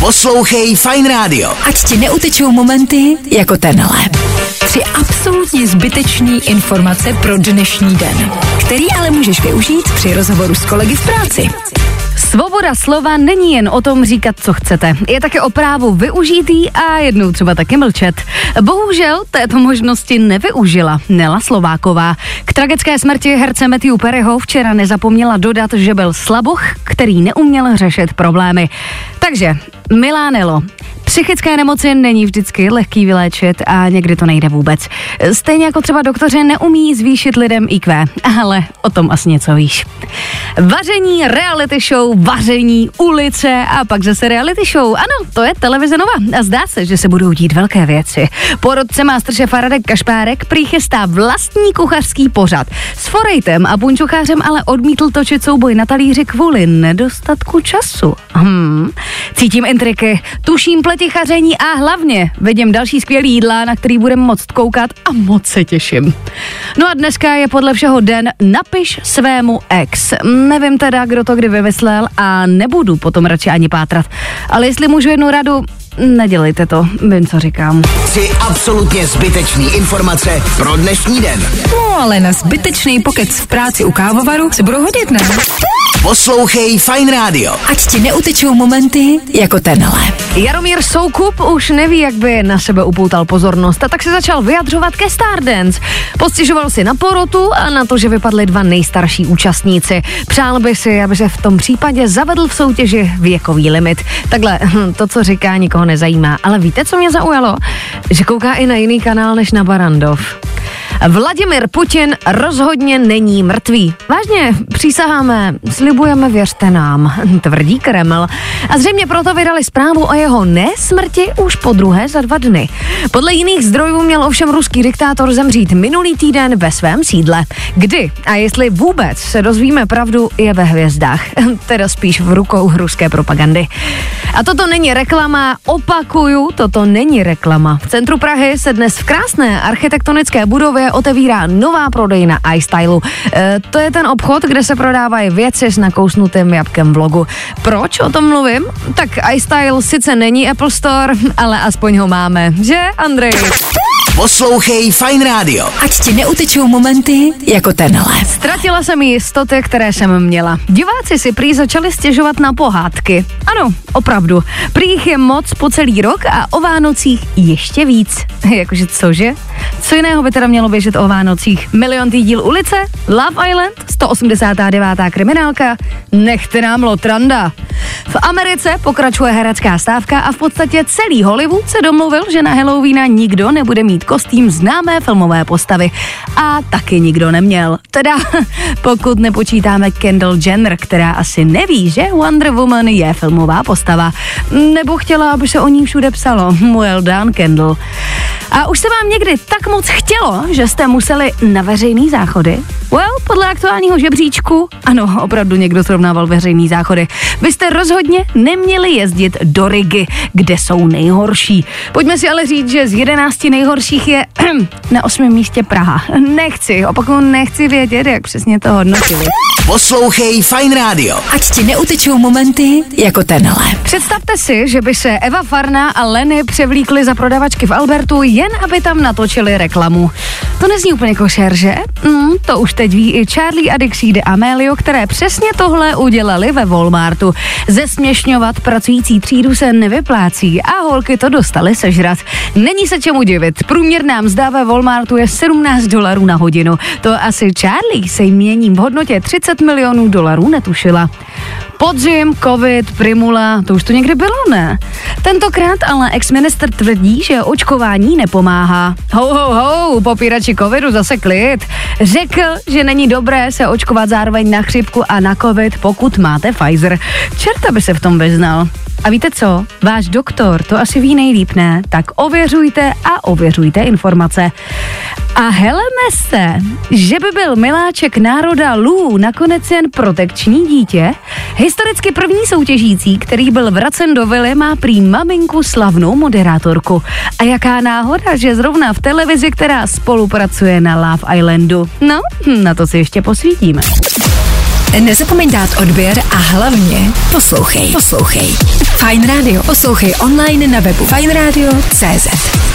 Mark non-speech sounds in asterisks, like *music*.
Poslouchej Fine Radio. Ať ti neutečou momenty jako tenhle. Tři absolutně zbytečný informace pro dnešní den, který ale můžeš využít při rozhovoru s kolegy v práci. Svoboda slova není jen o tom říkat, co chcete. Je také o právu využít jí a jednou třeba taky mlčet. Bohužel této možnosti nevyužila Nela Slováková. K tragické smrti herce Matthew Perryho včera nezapomněla dodat, že byl slaboch, který neuměl řešit problémy. Takže, milá Nelo, Psychické nemoci není vždycky lehký vyléčit a někdy to nejde vůbec. Stejně jako třeba doktoři neumí zvýšit lidem IQ, ale o tom asi něco víš. Vaření, reality show, vaření, ulice a pak zase reality show. Ano, to je televize Nova a zdá se, že se budou dít velké věci. Porodce Masterchef Radek Kašpárek prý chystá vlastní kuchařský pořad. S Forejtem a Punčuchářem ale odmítl točit souboj na talíři kvůli nedostatku času. Hmm. Cítím intriky, tuším pletichaření a hlavně vidím další skvělý jídla, na který budeme moc koukat a moc se těším. No a dneska je podle všeho den napiš svému ex. Nevím teda, kdo to kdy vymyslel a nebudu potom radši ani pátrat. Ale jestli můžu jednu radu, nedělejte to, vím, co říkám. Tři absolutně zbytečný informace pro dnešní den. No ale na zbytečný pokec v práci u kávovaru se budou hodit, ne? Poslouchej Fine Radio. Ať ti neutečou momenty jako tenhle. Jaromír Soukup už neví, jak by na sebe upoutal pozornost a tak se začal vyjadřovat ke Stardance. Postěžoval si na porotu a na to, že vypadly dva nejstarší účastníci. Přál by si, aby se v tom případě zavedl v soutěži věkový limit. Takhle, hm, to, co říká, nikoho nezajímá. Ale víte, co mě zaujalo? Že kouká i na jiný kanál než na Barandov. Vladimir Putin rozhodně není mrtvý. Vážně, přísaháme, slibujeme, věřte nám, *laughs* tvrdí Kreml. A zřejmě proto vydali zprávu o jeho nesmrti už po druhé za dva dny. Podle jiných zdrojů měl ovšem ruský diktátor zemřít minulý týden ve svém sídle. Kdy a jestli vůbec se dozvíme pravdu, je ve hvězdách. *laughs* Teda spíš v rukou ruské propagandy. A toto není reklama, opakuju, toto není reklama. V centru Prahy se dnes v krásné architektonické budově otevírá nová prodejna iStylu. E, to je ten obchod, kde se prodávají věci s nakousnutým jabkem v logu. Proč o tom mluvím? Tak iStyle sice není Apple Store, ale aspoň ho máme, že Andrej? Poslouchej Fine Radio. Ať ti neutečou momenty jako tenhle. Ztratila jsem jistoty, které jsem měla. Diváci si prý začali stěžovat na pohádky. Ano, opravdu. Prý jich je moc po celý rok a o Vánocích ještě víc. *laughs* Jakože cože? Co jiného by teda mělo běžet o Vánocích? Miliontý díl ulice? Love Island? 189. kriminálka? Nechte nám Lotranda. V Americe pokračuje herecká stávka a v podstatě celý Hollywood se domluvil, že na Halloweena nikdo nebude mít kostým známé filmové postavy. A taky nikdo neměl. Teda *laughs* pokud nepočítáme Kendall Jenner, která asi neví, že Wonder Woman je filmová postava. Nebo chtěla, aby se o ní všude psalo. *laughs* Well done, Kendall. A už se vám někdy tak moc chtělo, že jste museli na veřejný záchody? Well, podle aktuálního žebříčku, ano, opravdu někdo srovnával veřejný záchody. Vy jste rozhodně neměli jezdit do Rigi, kde jsou nejhorší. Pojďme si ale říct, že z 11 nejhorších je *clears throat* na osmém místě Praha. Nechci, opakuju, nechci vědět, jak přesně to hodnotili. Poslouchej Fine Radio. Ať ti neutečou momenty jako tenhle. Představte si, že by se Eva Farna a Leny převlíkly za prodavačky v Albertu, jen aby tam natočili reklamu. To nezní úplně košer, že? Mm, to už teď ví i Charlie a Dixie de Amelio, které přesně tohle udělali ve Walmartu. Zesměšňovat pracující třídu se nevyplácí a holky to dostali sežrat. Není se čemu divit. Průměrná mzda ve Walmartu je 17 dolarů na hodinu. To asi Charlie se mění v hodnotě 30 milionů dolarů netušila. Podzim, covid, primula, to už to někdy bylo, ne? Tentokrát ale ex-minister tvrdí, že očkování nepomáhá. Ho, ho, ho, popírači covidu zase klid. Řekl, že není dobré se očkovat zároveň na chřipku a na covid, pokud máte Pfizer. Čerta by se v tom vyznal. A víte co? Váš doktor to asi ví nejlíp, ne? Tak ověřujte a ověřujte informace. A heleme se, že by byl miláček národa Lů nakonec jen protekční dítě? Historicky první soutěžící, který byl vracen do vily, má prý maminku slavnou moderátorku. A jaká náhoda, že zrovna v televizi, která spolupracuje na Love Islandu. No, na to si ještě posvítíme. Nezapomeň dát odběr a hlavně poslouchej. Poslouchej. Fine Radio. Poslouchej online na webu fajnradio.cz.